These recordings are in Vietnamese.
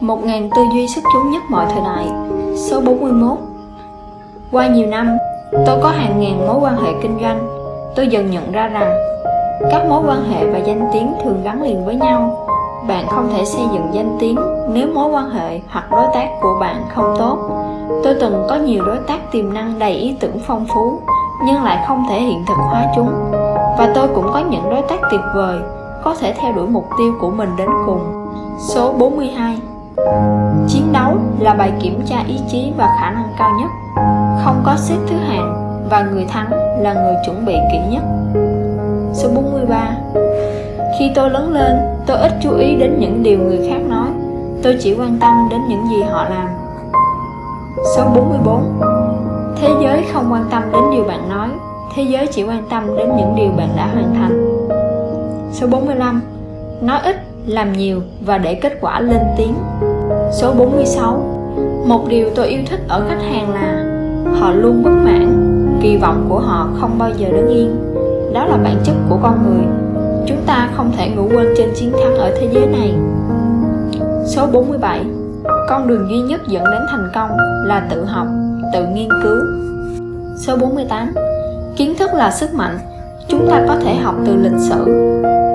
Một ngàn tư duy xuất chúng nhất mọi thời đại. Số 41 Qua nhiều năm, tôi có hàng ngàn mối quan hệ kinh doanh. Tôi dần nhận ra rằng Các mối quan hệ và danh tiếng thường gắn liền với nhau. Bạn không thể xây dựng danh tiếng nếu mối quan hệ hoặc đối tác của bạn không tốt. Tôi từng có nhiều đối tác tiềm năng đầy ý tưởng phong phú Nhưng lại không thể hiện thực hóa chúng. Và tôi cũng có những đối tác tuyệt vời Có thể theo đuổi mục tiêu của mình đến cùng. Số 42 Chiến đấu là bài kiểm tra ý chí và khả năng cao nhất. Không có xếp thứ hạng Và người thắng là người chuẩn bị kỹ nhất. Số 43 Khi tôi lớn lên, tôi ít chú ý đến những điều người khác nói. Tôi chỉ quan tâm đến những gì họ làm. Số 44 Thế giới không quan tâm đến điều bạn nói. Thế giới chỉ quan tâm đến những điều bạn đã hoàn thành. Số 45 Nói ít, làm nhiều và để kết quả lên tiếng. Số 46 Một điều tôi yêu thích ở khách hàng là Họ luôn bất mãn. Kỳ vọng của họ không bao giờ đứng yên. Đó là bản chất của con người. Chúng ta không thể ngủ quên trên chiến thắng ở thế giới này. Số 47 Con đường duy nhất dẫn đến thành công là tự học, tự nghiên cứu. Số 48 Kiến thức là sức mạnh. Chúng ta có thể học từ lịch sử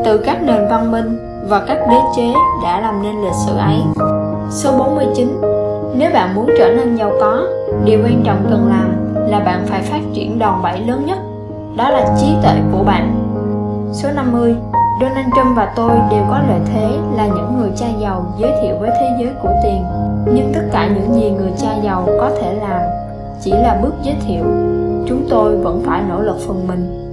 Từ các nền văn minh và các đế chế đã làm nên lịch sử ấy. Số 49 Nếu bạn muốn trở nên giàu có, Điều quan trọng cần làm là bạn phải phát triển đòn bẩy lớn nhất, Đó là trí tuệ của bạn. Số 50 Donald Trump và tôi đều có lợi thế là những người cha giàu giới thiệu với thế giới của tiền. Nhưng tất cả những gì người cha giàu có thể làm chỉ là bước giới thiệu. Chúng tôi vẫn phải nỗ lực phần mình.